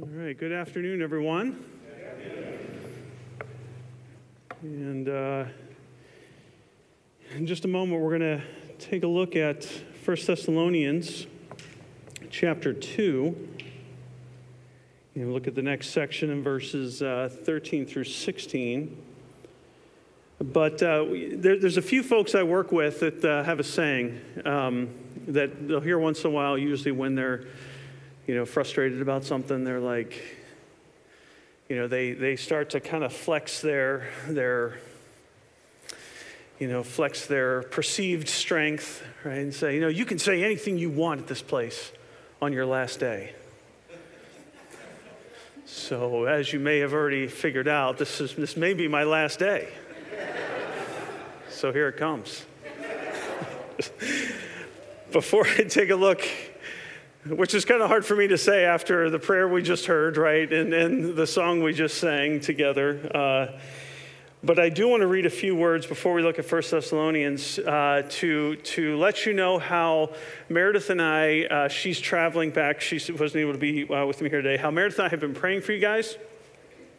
All right, good afternoon, everyone. And uh, in just a moment, we're going to take a look at 1 Thessalonians chapter 2. And look at the next section in verses uh, 13 through 16. But uh, there, there's a few folks I work with that uh, have a saying um, that they'll hear once in a while, usually when they're you know, frustrated about something, they're like, you know, they, they start to kind of flex their, their, you know, flex their perceived strength, right? And say, you know, you can say anything you want at this place on your last day. So, as you may have already figured out, this, is, this may be my last day. So, here it comes. Before I take a look which is kind of hard for me to say after the prayer we just heard, right, and, and the song we just sang together. Uh, but I do want to read a few words before we look at 1 Thessalonians uh, to, to let you know how Meredith and I, uh, she's traveling back, she wasn't able to be uh, with me here today, how Meredith and I have been praying for you guys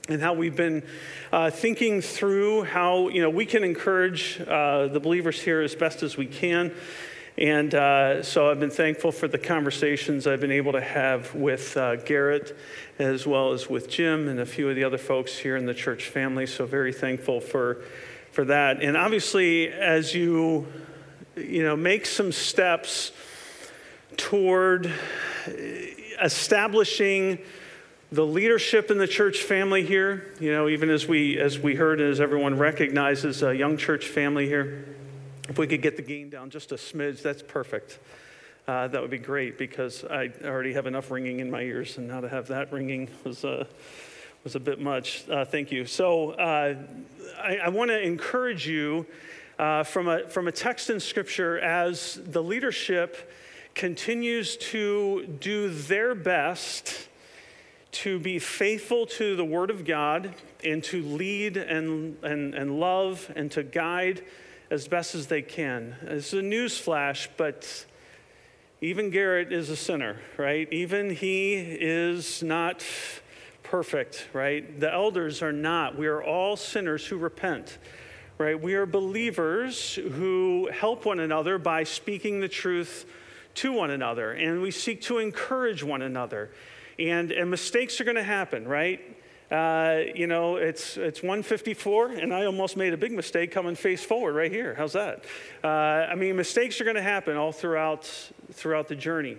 and how we've been uh, thinking through how you know we can encourage uh, the believers here as best as we can and uh, so I've been thankful for the conversations I've been able to have with uh, Garrett, as well as with Jim and a few of the other folks here in the church family. So very thankful for, for that. And obviously, as you, you know, make some steps toward establishing the leadership in the church family here, you know, even as we, as we heard, as everyone recognizes, a young church family here. If we could get the gain down just a smidge, that's perfect. Uh, that would be great because I already have enough ringing in my ears, and now to have that ringing was, uh, was a bit much. Uh, thank you. So uh, I, I want to encourage you uh, from, a, from a text in Scripture as the leadership continues to do their best to be faithful to the Word of God and to lead and, and, and love and to guide as best as they can. It's a news flash, but even Garrett is a sinner, right? Even he is not perfect, right? The elders are not. We are all sinners who repent, right? We are believers who help one another by speaking the truth to one another, and we seek to encourage one another. And, and mistakes are going to happen, right? Uh, you know, it's, it's 154, and I almost made a big mistake coming face forward right here. How's that? Uh, I mean, mistakes are going to happen all throughout, throughout the journey,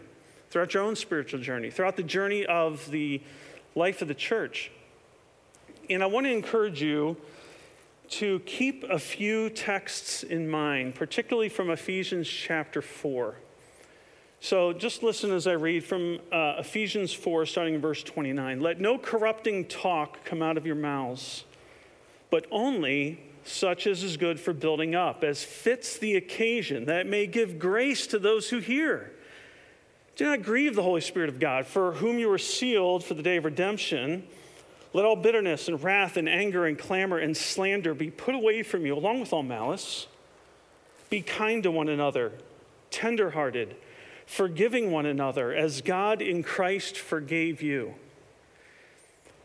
throughout your own spiritual journey, throughout the journey of the life of the church. And I want to encourage you to keep a few texts in mind, particularly from Ephesians chapter 4. So just listen as I read from uh, Ephesians 4, starting in verse 29. Let no corrupting talk come out of your mouths, but only such as is good for building up, as fits the occasion, that may give grace to those who hear. Do not grieve the Holy Spirit of God, for whom you were sealed for the day of redemption. Let all bitterness and wrath and anger and clamor and slander be put away from you, along with all malice. Be kind to one another, tenderhearted forgiving one another as God in Christ forgave you.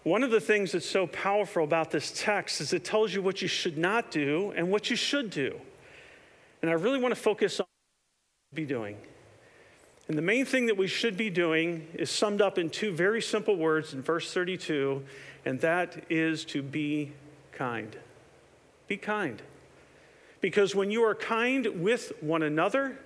One of the things that's so powerful about this text is it tells you what you should not do and what you should do. And I really want to focus on what be doing. And the main thing that we should be doing is summed up in two very simple words in verse 32, and that is to be kind. Be kind. Because when you are kind with one another,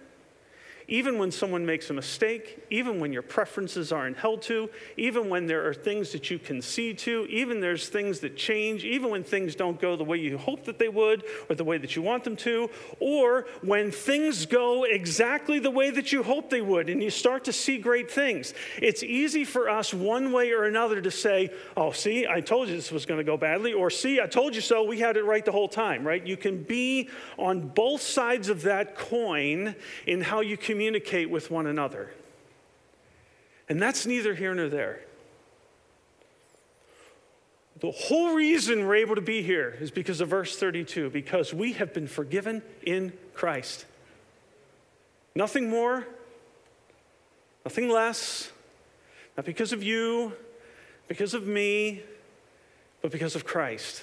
even when someone makes a mistake, even when your preferences aren't held to, even when there are things that you concede to, even there's things that change, even when things don't go the way you hope that they would or the way that you want them to, or when things go exactly the way that you hope they would and you start to see great things. It's easy for us one way or another to say, "Oh, see, I told you this was going to go badly," or "See, I told you so. We had it right the whole time." Right? You can be on both sides of that coin in how you communicate communicate with one another. And that's neither here nor there. The whole reason we're able to be here is because of verse 32, because we have been forgiven in Christ. Nothing more, nothing less, not because of you, because of me, but because of Christ.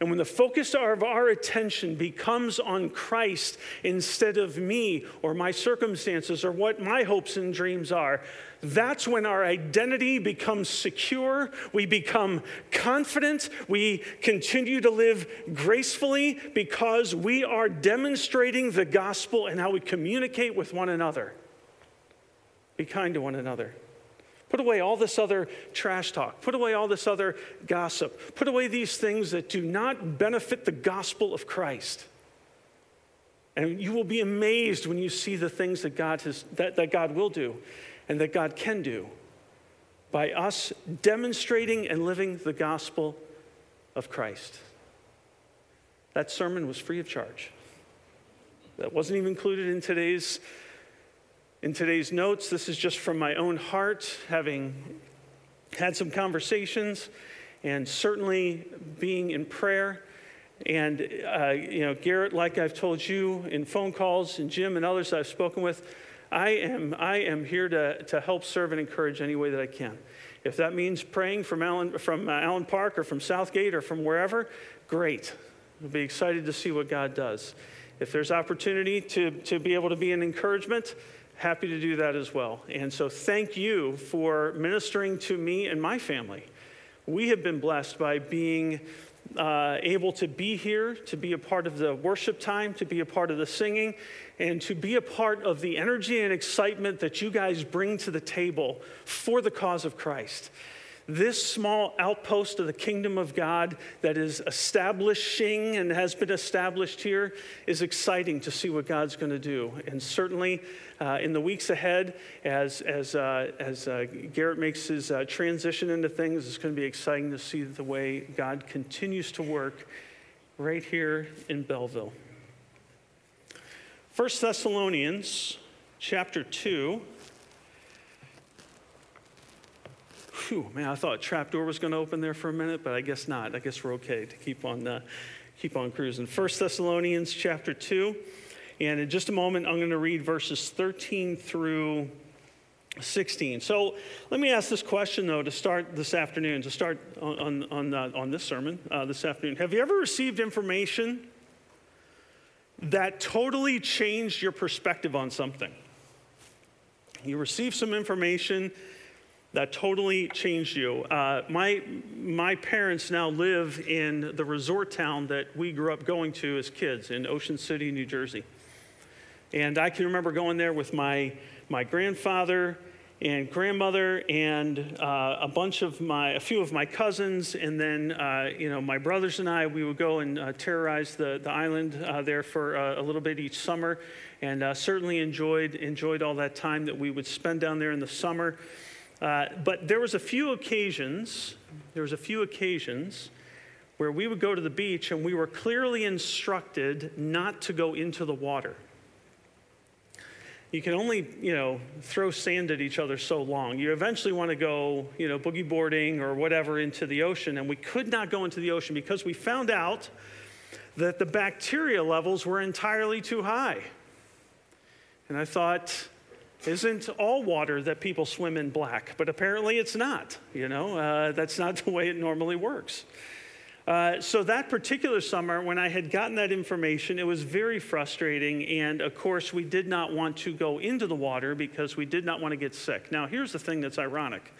And when the focus of our attention becomes on Christ instead of me or my circumstances or what my hopes and dreams are, that's when our identity becomes secure. We become confident. We continue to live gracefully because we are demonstrating the gospel and how we communicate with one another. Be kind to one another. Put away all this other trash talk. Put away all this other gossip. Put away these things that do not benefit the gospel of Christ. And you will be amazed when you see the things that God, has, that, that God will do and that God can do by us demonstrating and living the gospel of Christ. That sermon was free of charge. That wasn't even included in today's in today's notes, this is just from my own heart, having had some conversations and certainly being in prayer. And, uh, you know, Garrett, like I've told you in phone calls, and Jim and others I've spoken with, I am, I am here to, to help serve and encourage any way that I can. If that means praying from Allen, from uh, Allen Park or from Southgate or from wherever, great. I'll be excited to see what God does. If there's opportunity to, to be able to be an encouragement, happy to do that as well. And so thank you for ministering to me and my family. We have been blessed by being uh, able to be here, to be a part of the worship time, to be a part of the singing, and to be a part of the energy and excitement that you guys bring to the table for the cause of Christ. This small outpost of the kingdom of God that is establishing and has been established here is exciting to see what God's going to do. And certainly uh, in the weeks ahead, as, as, uh, as uh, Garrett makes his uh, transition into things, it's going to be exciting to see the way God continues to work right here in Belleville. 1 Thessalonians chapter 2. Whew, man, I thought trap door was going to open there for a minute, but I guess not. I guess we're okay to keep on, uh, keep on cruising. 1 Thessalonians chapter 2. And in just a moment, I'm going to read verses 13 through 16. So let me ask this question, though, to start this afternoon, to start on, on, on, uh, on this sermon uh, this afternoon. Have you ever received information that totally changed your perspective on something? You received some information that totally changed you. Uh, my, my parents now live in the resort town that we grew up going to as kids in Ocean City, New Jersey. And I can remember going there with my, my grandfather and grandmother and uh, a bunch of my, a few of my cousins, and then, uh, you know, my brothers and I, we would go and uh, terrorize the, the island uh, there for uh, a little bit each summer, and certainly enjoyed, enjoyed all that time that we would spend down there in the summer. Uh, but there was a few occasions, there was a few occasions where we would go to the beach and we were clearly instructed not to go into the water. You can only, you know, throw sand at each other so long. You eventually want to go, you know, boogie boarding or whatever into the ocean, and we could not go into the ocean because we found out that the bacteria levels were entirely too high. And I thought, isn't all water that people swim in black? But apparently it's not. You know, uh, that's not the way it normally works. Uh, so that particular summer, when I had gotten that information, it was very frustrating. And of course, we did not want to go into the water because we did not want to get sick. Now, here's the thing that's ironic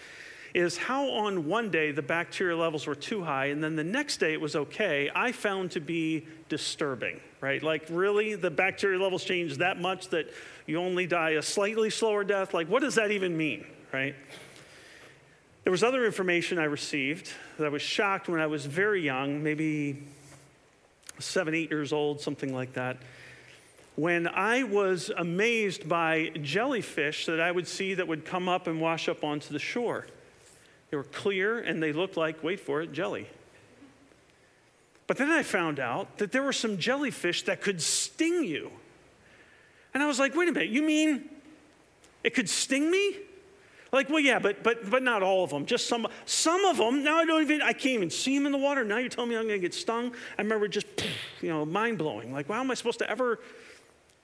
is how on one day the bacteria levels were too high and then the next day it was okay, I found to be disturbing, right? Like, really, the bacteria levels change that much that you only die a slightly slower death? Like, what does that even mean, right? There was other information I received that I was shocked when I was very young, maybe seven, eight years old, something like that, when I was amazed by jellyfish that I would see that would come up and wash up onto the shore. They were clear and they looked like, wait for it, jelly. But then I found out that there were some jellyfish that could sting you. And I was like, wait a minute, you mean it could sting me? Like, well, yeah, but but but not all of them. Just some some of them. Now I don't even I can't even see them in the water. Now you're telling me I'm gonna get stung. I remember just you know mind blowing. Like, well, how am I supposed to ever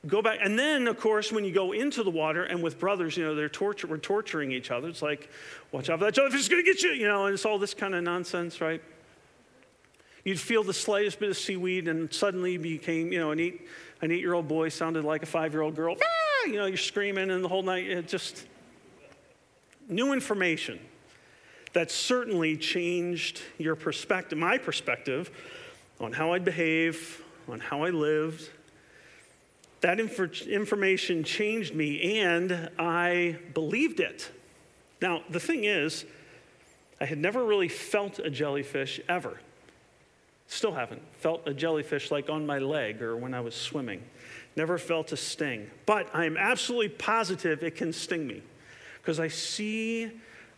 go back. And then, of course, when you go into the water and with brothers, you know, they're we're torturing each other. It's like, watch out for that jellyfish is going to get you, you know, and it's all this kind of nonsense, right? You'd feel the slightest bit of seaweed and suddenly became, you know, an eight, an eight-year-old boy sounded like a five-year-old girl. Ah! You know, you're screaming and the whole night, it just, new information that certainly changed your perspective, my perspective on how I'd behave, on how I lived, that inf- information changed me and I believed it. Now, the thing is, I had never really felt a jellyfish ever. Still haven't felt a jellyfish like on my leg or when I was swimming. Never felt a sting. But I'm absolutely positive it can sting me because I see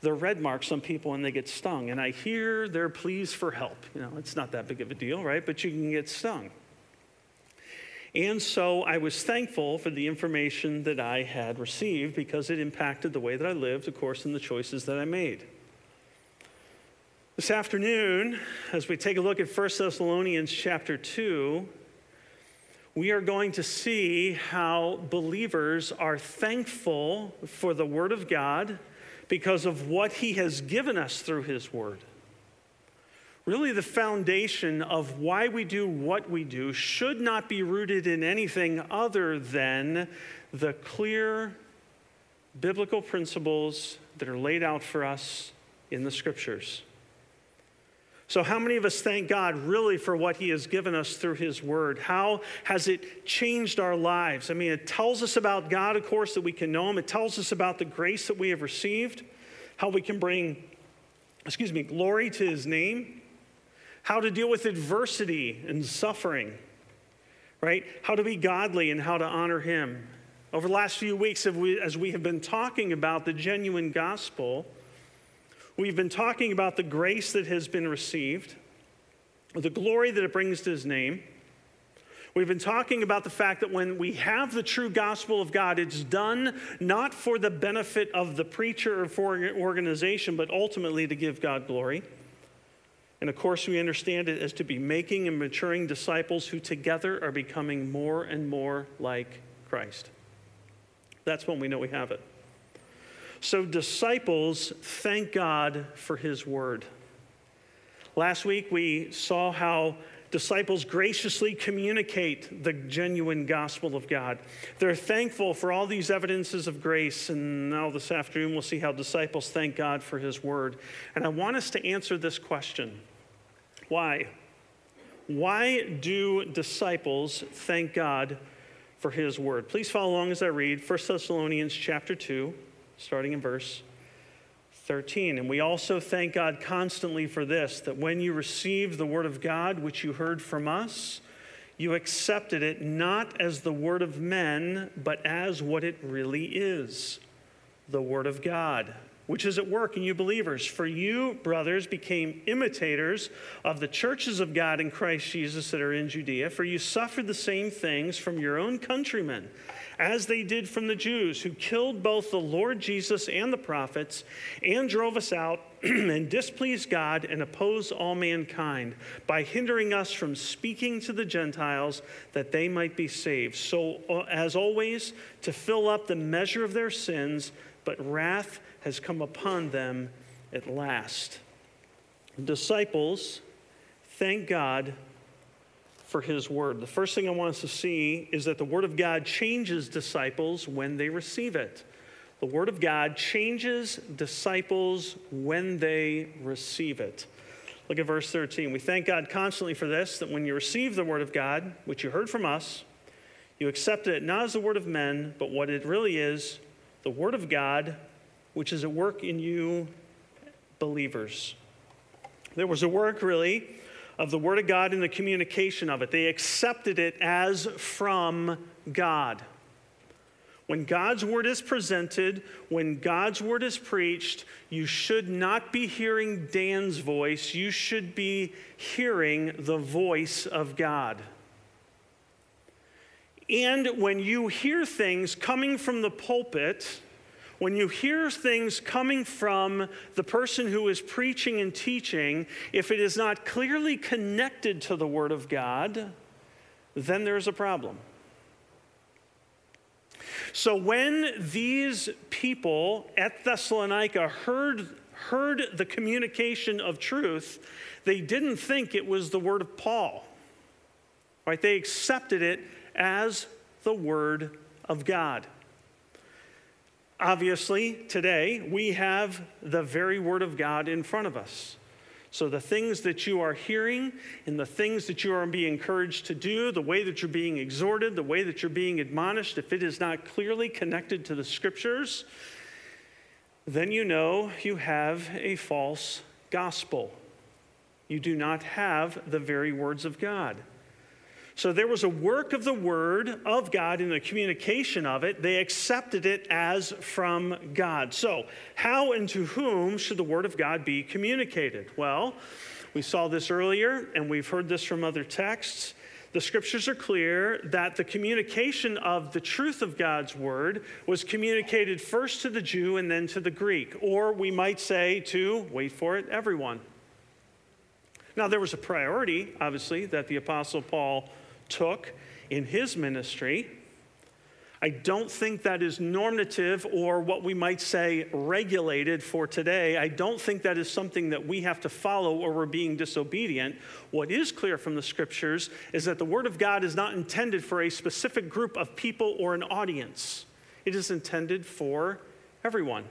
the red marks on people when they get stung and I hear their pleas for help. You know, it's not that big of a deal, right? But you can get stung. And so I was thankful for the information that I had received because it impacted the way that I lived, of course, and the choices that I made. This afternoon, as we take a look at 1 Thessalonians chapter 2, we are going to see how believers are thankful for the Word of God because of what He has given us through His Word really the foundation of why we do what we do should not be rooted in anything other than the clear biblical principles that are laid out for us in the scriptures. So, how many of us thank God really for what He has given us through His Word? How has it changed our lives? I mean, it tells us about God, of course, that we can know Him. It tells us about the grace that we have received, how we can bring, excuse me, glory to His name how to deal with adversity and suffering, right? How to be godly and how to honor Him. Over the last few weeks, as we have been talking about the genuine gospel, we've been talking about the grace that has been received, the glory that it brings to His name. We've been talking about the fact that when we have the true gospel of God, it's done not for the benefit of the preacher or for an organization, but ultimately to give God glory. And of course, we understand it as to be making and maturing disciples who together are becoming more and more like Christ. That's when we know we have it. So, disciples thank God for his word. Last week, we saw how disciples graciously communicate the genuine gospel of God. They're thankful for all these evidences of grace, and now this afternoon we'll see how disciples thank God for his word. And I want us to answer this question Why? Why do disciples thank God for his word? Please follow along as I read 1 Thessalonians chapter 2, starting in verse 13. And we also thank God constantly for this that when you received the word of God, which you heard from us, you accepted it not as the word of men, but as what it really is the word of God which is at work in you believers. For you, brothers, became imitators of the churches of God in Christ Jesus that are in Judea, for you suffered the same things from your own countrymen, as they did from the Jews, who killed both the Lord Jesus and the prophets, and drove us out and displeased God and opposed all mankind by hindering us from speaking to the Gentiles that they might be saved. So, uh, as always, to fill up the measure of their sins, but wrath has come upon them at last. Disciples, thank God for his word. The first thing I want us to see is that the word of God changes disciples when they receive it. The word of God changes disciples when they receive it. Look at verse 13. We thank God constantly for this that when you receive the word of God, which you heard from us, you accepted it not as the word of men, but what it really is the word of God which is at work in you believers. There was a work, really, of the Word of God and the communication of it. They accepted it as from God. When God's word is presented, when God's word is preached, you should not be hearing Dan's voice. You should be hearing the voice of God. And when you hear things coming from the pulpit, when you hear things coming from the person who is preaching and teaching, if it is not clearly connected to the Word of God, then there's a problem. So when these people at Thessalonica heard, heard the communication of truth, they didn't think it was the word of Paul. Right? They accepted it as the word of God. Obviously, today we have the very word of God in front of us. So, the things that you are hearing and the things that you are being encouraged to do, the way that you're being exhorted, the way that you're being admonished, if it is not clearly connected to the scriptures, then you know you have a false gospel. You do not have the very words of God. So there was a work of the word of God in the communication of it. They accepted it as from God. So, how and to whom should the word of God be communicated? Well, we saw this earlier, and we've heard this from other texts. The scriptures are clear that the communication of the truth of God's word was communicated first to the Jew and then to the Greek, or we might say to, wait for it, everyone. Now, there was a priority, obviously, that the Apostle Paul took in his ministry. I don't think that is normative or what we might say regulated for today. I don't think that is something that we have to follow or we're being disobedient. What is clear from the scriptures is that the Word of God is not intended for a specific group of people or an audience, it is intended for everyone.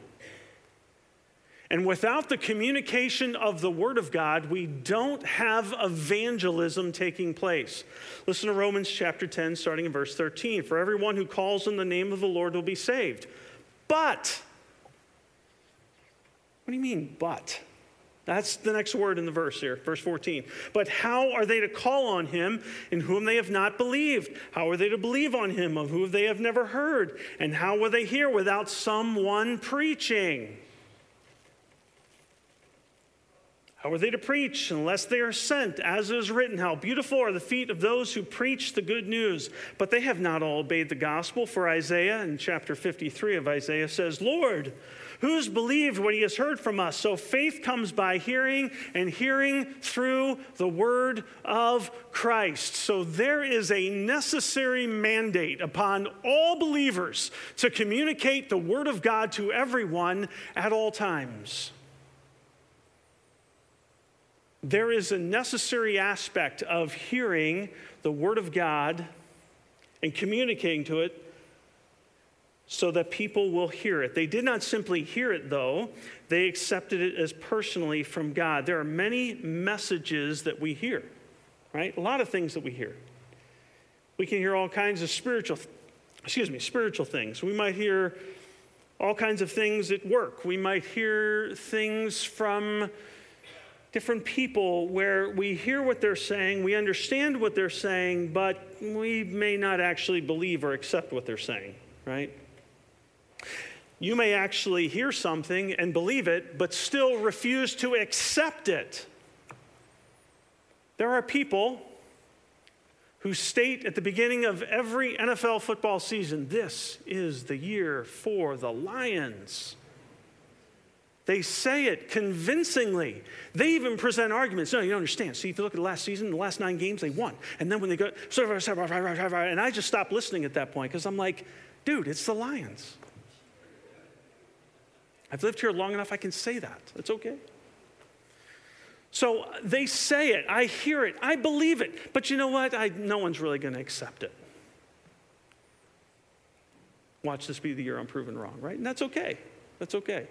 And without the communication of the Word of God, we don't have evangelism taking place. Listen to Romans chapter 10, starting in verse 13. For everyone who calls on the name of the Lord will be saved. But, what do you mean, but? That's the next word in the verse here, verse 14. But how are they to call on him in whom they have not believed? How are they to believe on him of whom they have never heard? And how will they hear without someone preaching? How are they to preach unless they are sent? As it is written, How beautiful are the feet of those who preach the good news. But they have not all obeyed the gospel. For Isaiah, in chapter 53 of Isaiah, says, Lord, who's believed what he has heard from us? So faith comes by hearing, and hearing through the word of Christ. So there is a necessary mandate upon all believers to communicate the word of God to everyone at all times there is a necessary aspect of hearing the Word of God and communicating to it so that people will hear it. They did not simply hear it, though, they accepted it as personally from God. There are many messages that we hear, right? A lot of things that we hear. We can hear all kinds of spiritual, excuse me, spiritual things. We might hear all kinds of things at work. We might hear things from different people where we hear what they're saying, we understand what they're saying, but we may not actually believe or accept what they're saying, right? You may actually hear something and believe it, but still refuse to accept it. There are people who state at the beginning of every NFL football season this is the year for the Lions. They say it convincingly. They even present arguments. No, you don't understand. See, if you look at the last season, the last nine games, they won. And then when they go, and I just stopped listening at that point because I'm like, dude, it's the Lions. I've lived here long enough, I can say that. It's okay. So they say it, I hear it, I believe it, but you know what? I, no one's really going to accept it. Watch this be the year I'm proven wrong, right? And that's okay. That's okay.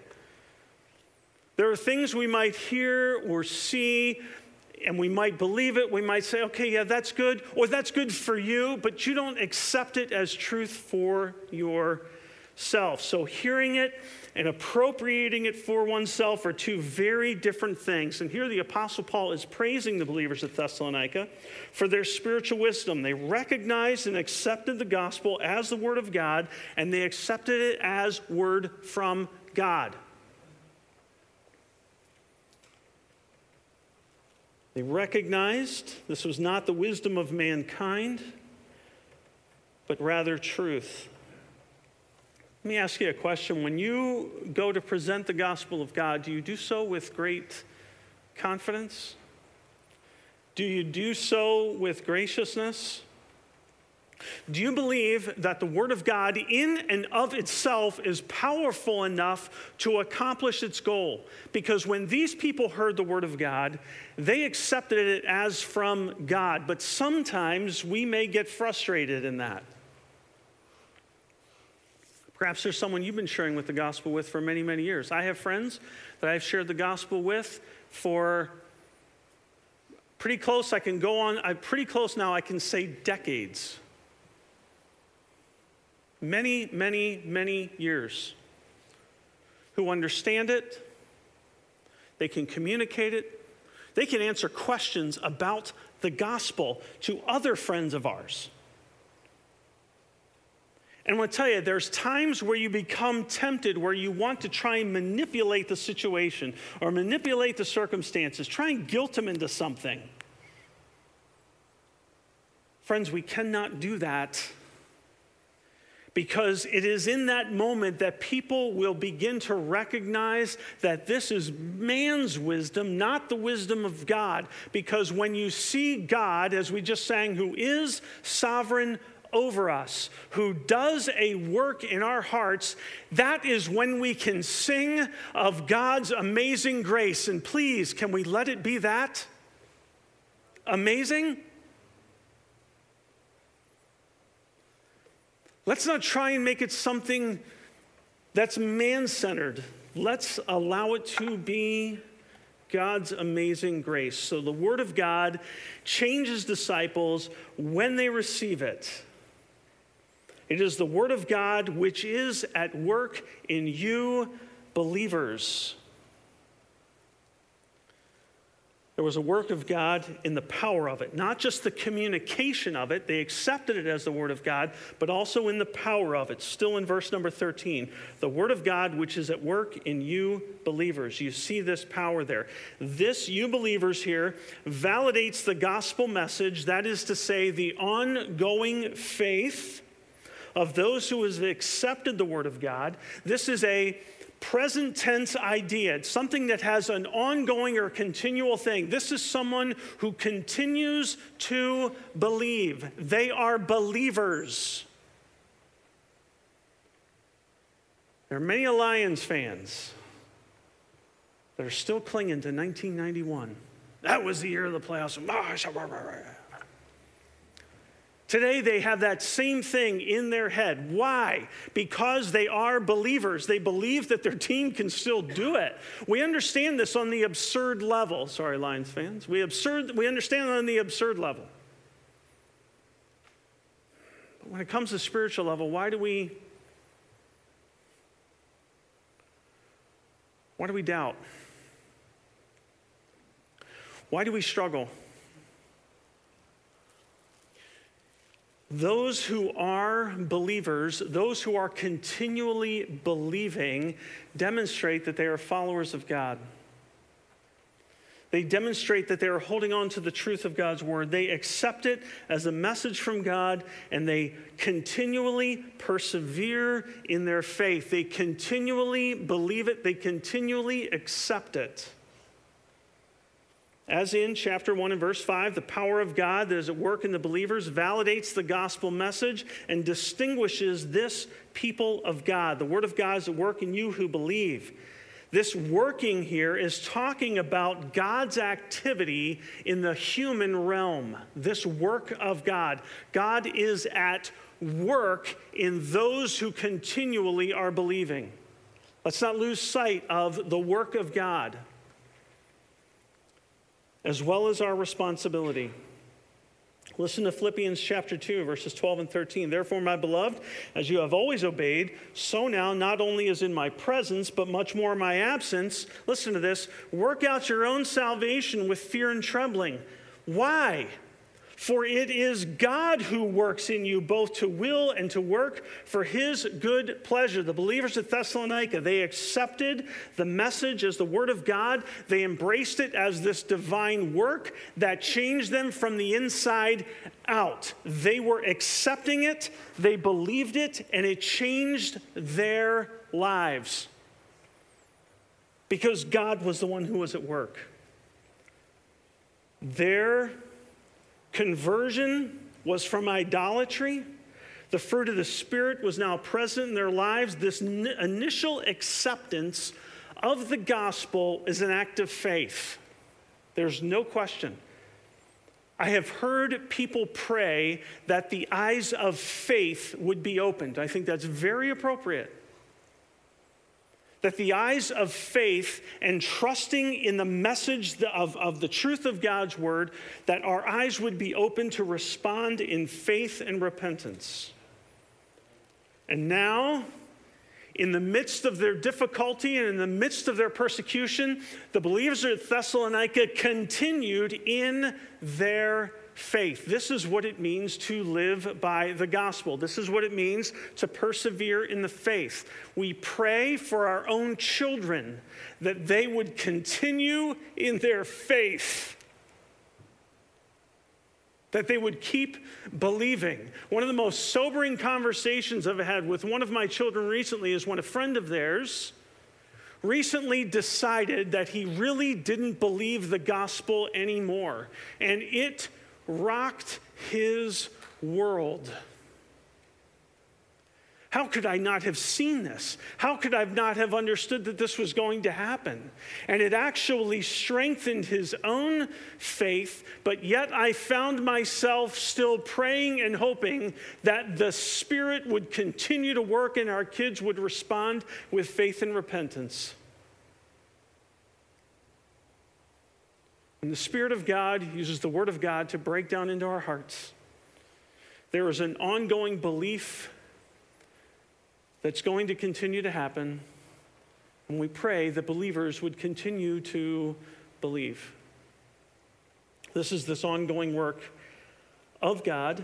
There are things we might hear or see, and we might believe it. We might say, okay, yeah, that's good, or that's good for you, but you don't accept it as truth for yourself. So, hearing it and appropriating it for oneself are two very different things. And here the Apostle Paul is praising the believers at Thessalonica for their spiritual wisdom. They recognized and accepted the gospel as the Word of God, and they accepted it as Word from God. They recognized this was not the wisdom of mankind, but rather truth. Let me ask you a question. When you go to present the gospel of God, do you do so with great confidence? Do you do so with graciousness? Do you believe that the Word of God, in and of itself, is powerful enough to accomplish its goal? Because when these people heard the Word of God, they accepted it as from God. But sometimes we may get frustrated in that. Perhaps there's someone you've been sharing with the gospel with for many, many years. I have friends that I've shared the gospel with for pretty close. I can go on, I'm pretty close now, I can say decades many, many, many years who understand it, they can communicate it, they can answer questions about the gospel to other friends of ours. And I want to tell you, there's times where you become tempted, where you want to try and manipulate the situation or manipulate the circumstances, try and guilt them into something. Friends, we cannot do that because it is in that moment that people will begin to recognize that this is man's wisdom, not the wisdom of God. Because when you see God, as we just sang, who is sovereign over us, who does a work in our hearts, that is when we can sing of God's amazing grace. And please, can we let it be that? Amazing? Let's not try and make it something that's man centered. Let's allow it to be God's amazing grace. So the Word of God changes disciples when they receive it. It is the Word of God which is at work in you, believers. There was a work of God in the power of it, not just the communication of it. They accepted it as the Word of God, but also in the power of it. Still in verse number 13, the Word of God which is at work in you believers. You see this power there. This, you believers here, validates the gospel message, that is to say, the ongoing faith of those who have accepted the Word of God. This is a present tense idea. It's something that has an ongoing or continual thing. This is someone who continues to believe. They are believers. There are many Lions fans that are still clinging to 1991. That was the year of the playoffs. Ah, Today, they have that same thing in their head. Why? Because they are believers. They believe that their team can still do it. We understand this on the absurd level. Sorry, Lions fans. We, absurd, we understand on the absurd level. But when it comes to spiritual level, why do we why do we doubt? Why do we struggle? Those who are believers, those who are continually believing, demonstrate that they are followers of God. They demonstrate that they are holding on to the truth of God's word. They accept it as a message from God and they continually persevere in their faith. They continually believe it, they continually accept it. As in chapter 1 and verse 5, the power of God that is at work in the believers validates the gospel message and distinguishes this people of God. The word of God is at work in you who believe. This working here is talking about God's activity in the human realm, this work of God. God is at work in those who continually are believing. Let's not lose sight of the work of God as well as our responsibility. Listen to Philippians chapter 2, verses 12 and 13. Therefore, my beloved, as you have always obeyed, so now, not only is in my presence, but much more in my absence, listen to this work out your own salvation with fear and trembling. Why? For it is God who works in you both to will and to work for his good pleasure. The believers at Thessalonica, they accepted the message as the word of God. They embraced it as this divine work that changed them from the inside out. They were accepting it, they believed it, and it changed their lives. Because God was the one who was at work. Their Conversion was from idolatry. The fruit of the Spirit was now present in their lives. This n- initial acceptance of the gospel is an act of faith. There's no question. I have heard people pray that the eyes of faith would be opened. I think that's very appropriate. That the eyes of faith and trusting in the message of, of the truth of God's word, that our eyes would be open to respond in faith and repentance. And now, in the midst of their difficulty and in the midst of their persecution, the believers at Thessalonica continued in their faith. This is what it means to live by the gospel. This is what it means to persevere in the faith. We pray for our own children that they would continue in their faith that they would keep believing. One of the most sobering conversations I've had with one of my children recently is when a friend of theirs recently decided that he really didn't believe the gospel anymore, and it rocked his world. How could I not have seen this? How could I not have understood that this was going to happen? And it actually strengthened his own faith, but yet I found myself still praying and hoping that the Spirit would continue to work and our kids would respond with faith and repentance. And the Spirit of God uses the Word of God to break down into our hearts. There is an ongoing belief that's going to continue to happen. And we pray that believers would continue to believe. This is this ongoing work of God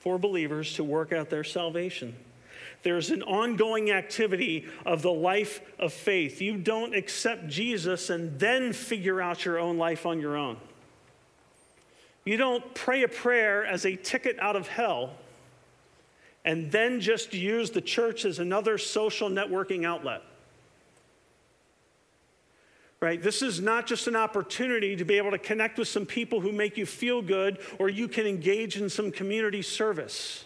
for believers to work out their salvation. There's an ongoing activity of the life of faith. You don't accept Jesus and then figure out your own life on your own. You don't pray a prayer as a ticket out of hell and then just use the church as another social networking outlet. Right? This is not just an opportunity to be able to connect with some people who make you feel good or you can engage in some community service.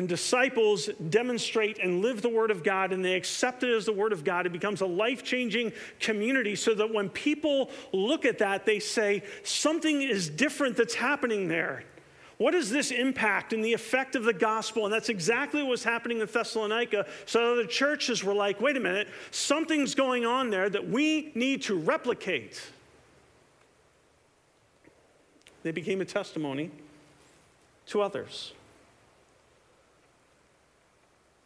When disciples demonstrate and live the Word of God and they accept it as the Word of God, it becomes a life changing community so that when people look at that, they say, something is different that's happening there. What is this impact and the effect of the gospel? And that's exactly what was happening in Thessalonica. So the churches were like, wait a minute, something's going on there that we need to replicate. They became a testimony to others.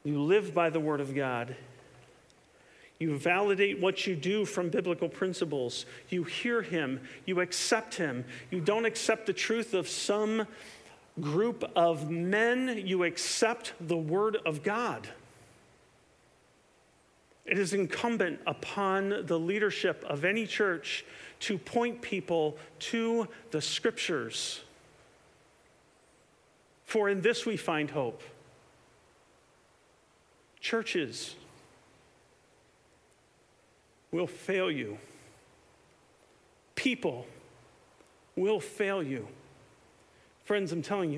You live by the word of God. You validate what you do from biblical principles. You hear him. You accept him. You don't accept the truth of some group of men, you accept the word of God. It is incumbent upon the leadership of any church to point people to the scriptures. For in this we find hope. Churches will fail you, people will fail you. Friends, I'm telling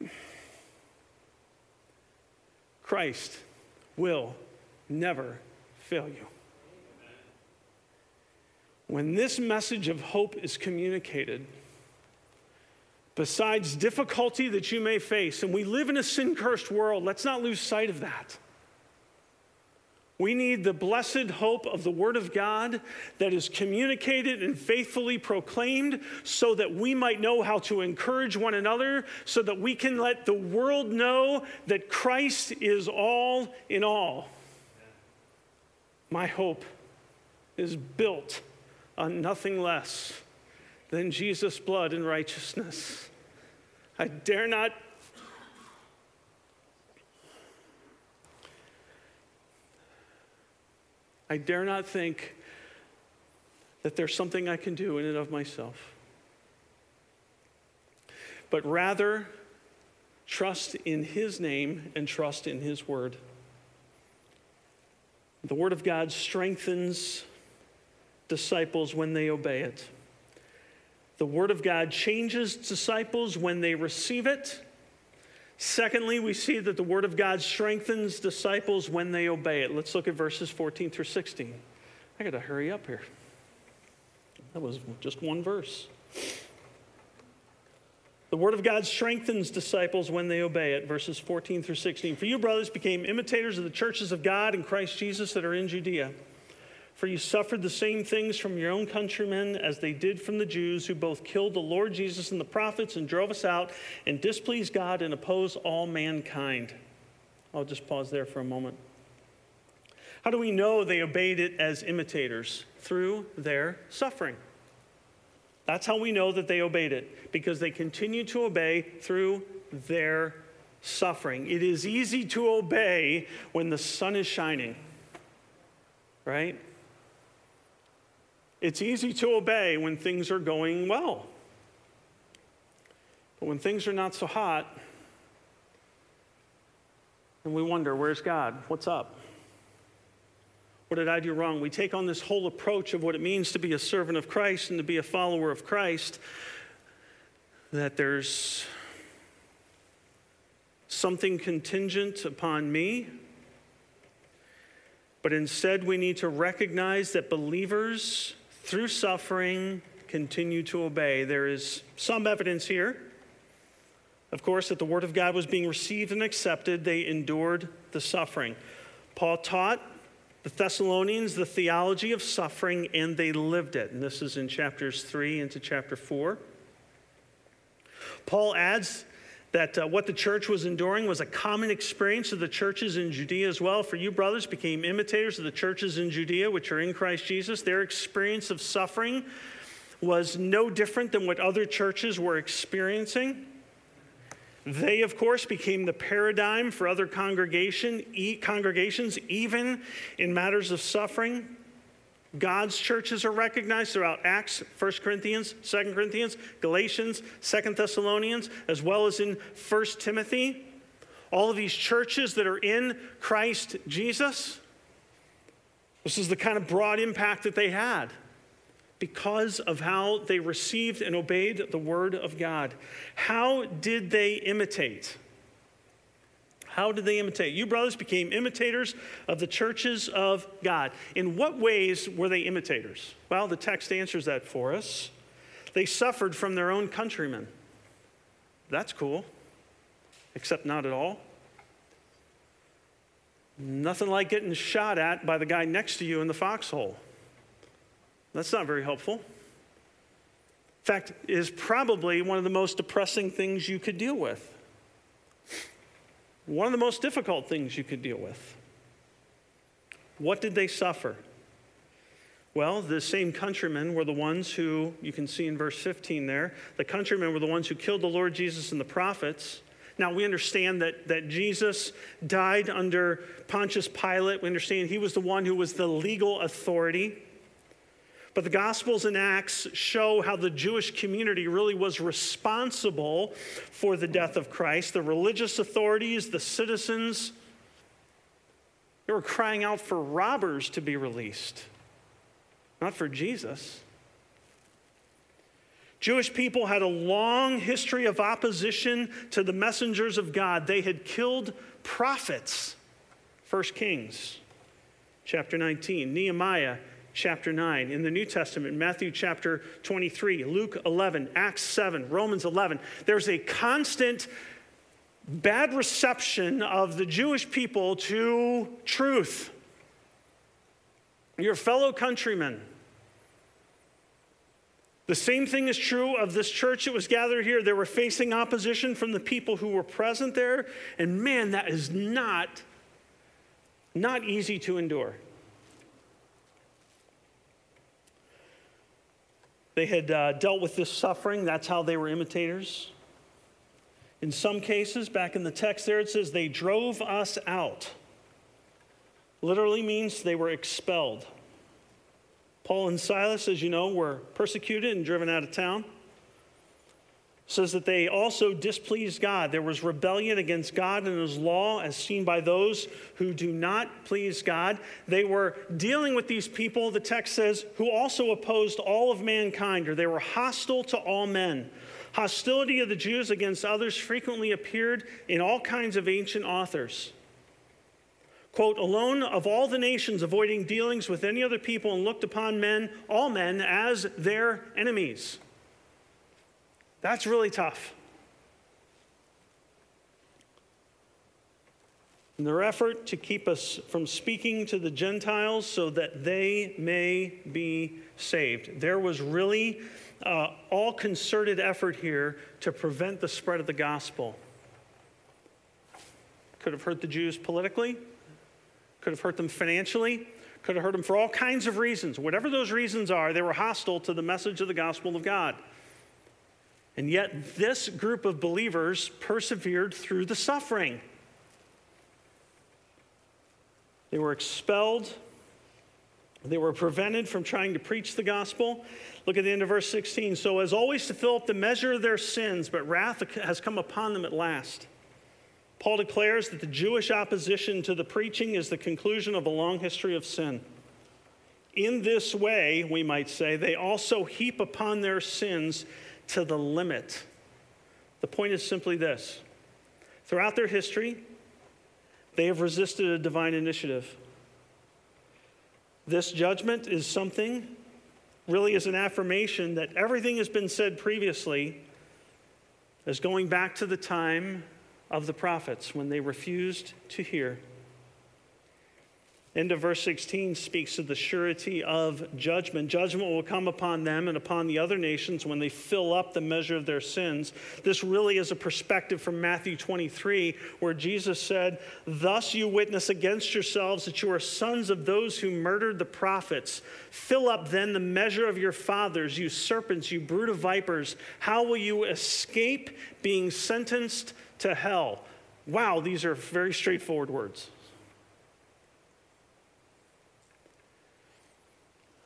you, Christ will never fail you. When this message of hope is communicated, besides difficulty that you may face, and we live in a sin cursed world, let's not lose sight of that. We need the blessed hope of the Word of God that is communicated and faithfully proclaimed so that we might know how to encourage one another, so that we can let the world know that Christ is all in all. My hope is built on nothing less than Jesus' blood and righteousness. I dare not I dare not think that there's something I can do in and of myself, but rather trust in His name and trust in His word. The word of God strengthens disciples when they obey it. The Word of God changes disciples when they receive it. Secondly, we see that the Word of God strengthens disciples when they obey it. Let's look at verses 14 through 16. I got to hurry up here. That was just one verse. The word of God strengthens disciples when they obey it. Verses 14 through 16. For you, brothers, became imitators of the churches of God in Christ Jesus that are in Judea. For you suffered the same things from your own countrymen as they did from the Jews, who both killed the Lord Jesus and the prophets and drove us out and displeased God and opposed all mankind. I'll just pause there for a moment. How do we know they obeyed it as imitators? Through their suffering. That's how we know that they obeyed it, because they continued to obey through their suffering. It is easy to obey when the sun is shining, right? It's easy to obey when things are going well. But when things are not so hot, and we wonder, where's God? What's up? What did I do wrong? We take on this whole approach of what it means to be a servant of Christ and to be a follower of Christ, that there's something contingent upon me. But instead, we need to recognize that believers, through suffering, continue to obey. There is some evidence here, of course, that the Word of God was being received and accepted. They endured the suffering. Paul taught the Thessalonians the theology of suffering, and they lived it. And this is in chapters 3 into chapter 4. Paul adds that uh, what the church was enduring was a common experience of the churches in Judea as well. For you, brothers, became imitators of the churches in Judea, which are in Christ Jesus. Their experience of suffering was no different than what other churches were experiencing. They, of course, became the paradigm for other congregation, e- congregations, even in matters of suffering. God's churches are recognized throughout Acts, 1 Corinthians, 2 Corinthians, Galatians, 2 Thessalonians, as well as in 1 Timothy. All of these churches that are in Christ Jesus. This is the kind of broad impact that they had because of how they received and obeyed the word of God. How did they imitate? How did they imitate? You brothers became imitators of the churches of God. In what ways were they imitators? Well, the text answers that for us. They suffered from their own countrymen. That's cool, except not at all. Nothing like getting shot at by the guy next to you in the foxhole. That's not very helpful. In fact, is probably one of the most depressing things you could deal with. One of the most difficult things you could deal with. What did they suffer? Well, the same countrymen were the ones who, you can see in verse 15 there, the countrymen were the ones who killed the Lord Jesus and the prophets. Now, we understand that, that Jesus died under Pontius Pilate. We understand he was the one who was the legal authority. But the Gospels and Acts show how the Jewish community really was responsible for the death of Christ. The religious authorities, the citizens, they were crying out for robbers to be released, not for Jesus. Jewish people had a long history of opposition to the messengers of God. They had killed prophets. 1 Kings chapter 19, Nehemiah chapter 9. In the New Testament, Matthew chapter 23, Luke 11, Acts 7, Romans 11, there's a constant bad reception of the Jewish people to truth. Your fellow countrymen. The same thing is true of this church that was gathered here. They were facing opposition from the people who were present there. And man, that is not, not easy to endure. They had uh, dealt with this suffering. That's how they were imitators. In some cases, back in the text there, it says they drove us out. Literally means they were expelled. Paul and Silas, as you know, were persecuted and driven out of town. Says that they also displeased God. There was rebellion against God and his law as seen by those who do not please God. They were dealing with these people, the text says, who also opposed all of mankind, or they were hostile to all men. Hostility of the Jews against others frequently appeared in all kinds of ancient authors. Quote, alone of all the nations, avoiding dealings with any other people and looked upon men, all men, as their enemies. That's really tough. In their effort to keep us from speaking to the Gentiles so that they may be saved. There was really uh, all concerted effort here to prevent the spread of the gospel. Could have hurt the Jews politically, could have hurt them financially, could have hurt them for all kinds of reasons. Whatever those reasons are, they were hostile to the message of the gospel of God. And yet, this group of believers persevered through the suffering. They were expelled. They were prevented from trying to preach the gospel. Look at the end of verse 16. So, as always, to fill up the measure of their sins, but wrath has come upon them at last. Paul declares that the Jewish opposition to the preaching is the conclusion of a long history of sin. In this way, we might say, they also heap upon their sins to the limit. The point is simply this throughout their history, they have resisted a divine initiative. This judgment is something, really, is an affirmation that everything has been said previously as going back to the time of the prophets when they refused to hear. Of verse 16 speaks of the surety of judgment. Judgment will come upon them and upon the other nations when they fill up the measure of their sins. This really is a perspective from Matthew 23, where Jesus said, Thus you witness against yourselves that you are sons of those who murdered the prophets. Fill up then the measure of your fathers, you serpents, you brood of vipers. How will you escape being sentenced to hell? Wow, these are very straightforward words.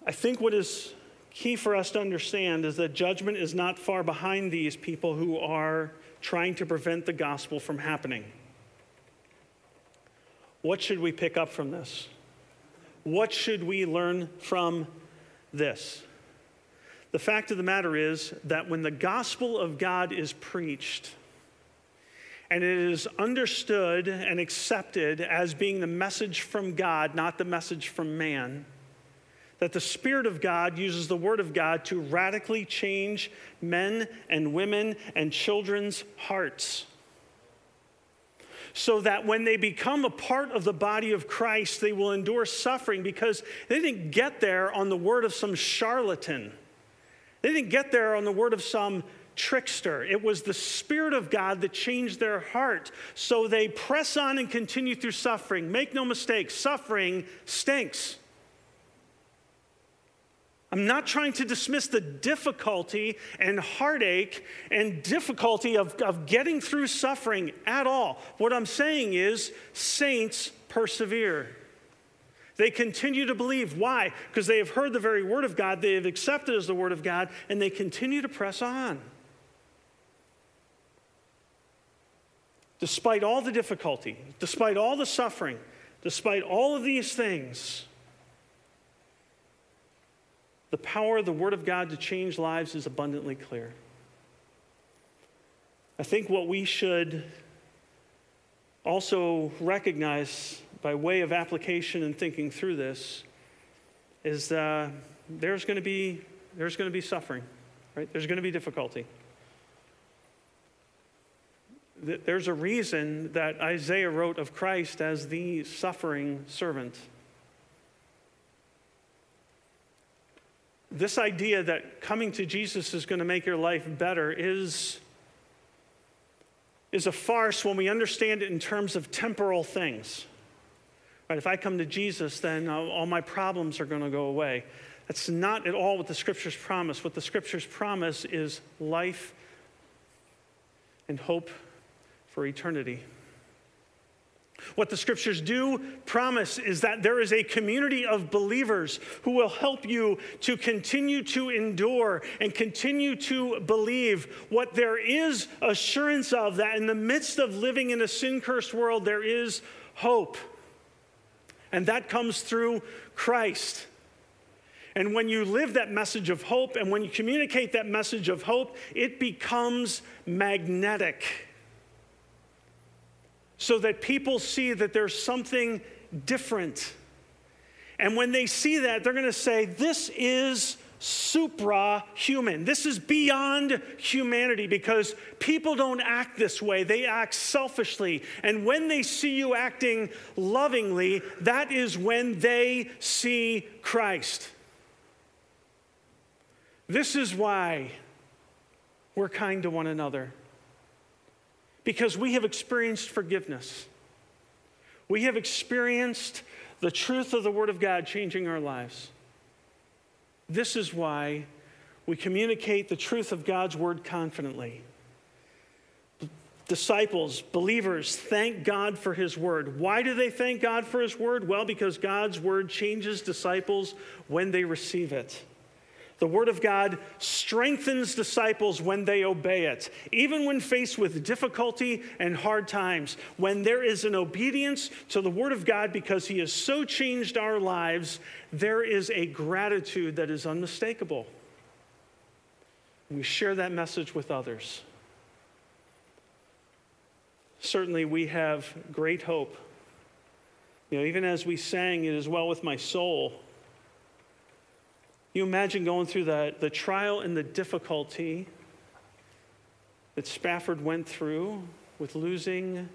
I think what is key for us to understand is that judgment is not far behind these people who are trying to prevent the gospel from happening. What should we pick up from this? What should we learn from this? The fact of the matter is that when the gospel of God is preached, and it is understood and accepted as being the message from God, not the message from man, that the Spirit of God uses the Word of God to radically change men and women and children's hearts. So that when they become a part of the body of Christ, they will endure suffering because they didn't get there on the word of some charlatan. They didn't get there on the word of some trickster. It was the Spirit of God that changed their heart. So they press on and continue through suffering. Make no mistake, suffering stinks. I'm not trying to dismiss the difficulty and heartache and difficulty of, of getting through suffering at all. What I'm saying is, saints persevere. They continue to believe. Why? Because they have heard the very word of God, they have accepted as the word of God, and they continue to press on. Despite all the difficulty, despite all the suffering, despite all of these things, the power of the Word of God to change lives is abundantly clear. I think what we should also recognize by way of application and thinking through this is uh, there's going to be there's going to be suffering, right? There's going to be difficulty. There's a reason that Isaiah wrote of Christ as the suffering servant. This idea that coming to Jesus is going to make your life better is, is a farce when we understand it in terms of temporal things. Right, if I come to Jesus, then all my problems are going to go away. That's not at all what the scriptures promise. What the scriptures promise is life and hope for eternity. What the scriptures do promise is that there is a community of believers who will help you to continue to endure and continue to believe what there is assurance of that in the midst of living in a sin cursed world, there is hope. And that comes through Christ. And when you live that message of hope and when you communicate that message of hope, it becomes magnetic so that people see that there's something different. And when they see that, they're going to say, This is supra human. This is beyond humanity because people don't act this way. They act selfishly. And when they see you acting lovingly, that is when they see Christ. This is why we're kind to one another because we have experienced forgiveness. We have experienced the truth of the Word of God changing our lives. This is why we communicate the truth of God's Word confidently. Disciples, believers, thank God for His Word. Why do they thank God for His Word? Well, because God's Word changes disciples when they receive it. The Word of God strengthens disciples when they obey it, even when faced with difficulty and hard times. When there is an obedience to the Word of God because He has so changed our lives, there is a gratitude that is unmistakable. We share that message with others. Certainly, we have great hope. You know, even as we sang, It is well with my soul you imagine going through the, the trial and the difficulty that Spafford went through with losing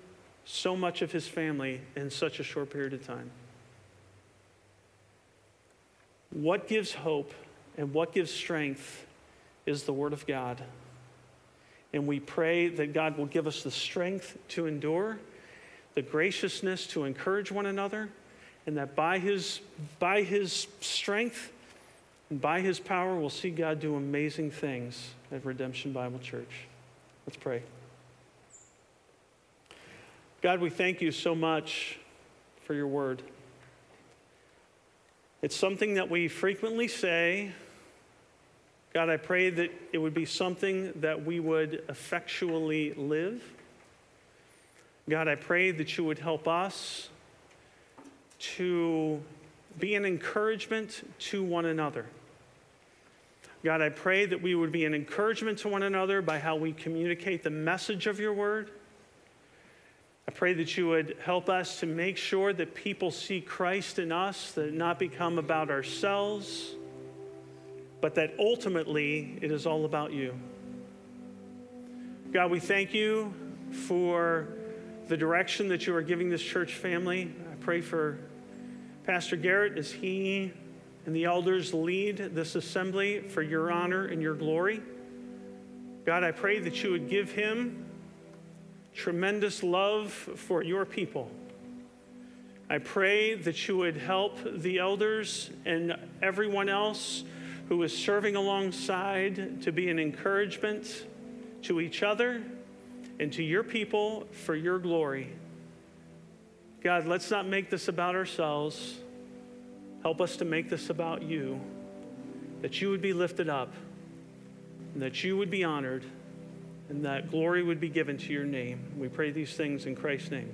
so much of his family in such a short period of time. What gives hope and what gives strength is the Word of God. And we pray that God will give us the strength to endure, the graciousness to encourage one another, and that by His, by his strength, and by his power, we'll see God do amazing things at Redemption Bible Church. Let's pray. God, we thank you so much for your word. It's something that we frequently say. God, I pray that it would be something that we would effectually live. God, I pray that you would help us to be an encouragement to one another. God, I pray that we would be an encouragement to one another by how we communicate the message of your word. I pray that you would help us to make sure that people see Christ in us, that it not become about ourselves, but that ultimately it is all about you. God, we thank you for the direction that you are giving this church family. I pray for Pastor Garrett as he and the elders lead this assembly for your honor and your glory. God, I pray that you would give him tremendous love for your people. I pray that you would help the elders and everyone else who is serving alongside to be an encouragement to each other and to your people for your glory. God, let's not make this about ourselves. Help us to make this about you, that you would be lifted up, and that you would be honored, and that glory would be given to your name. We pray these things in Christ's name.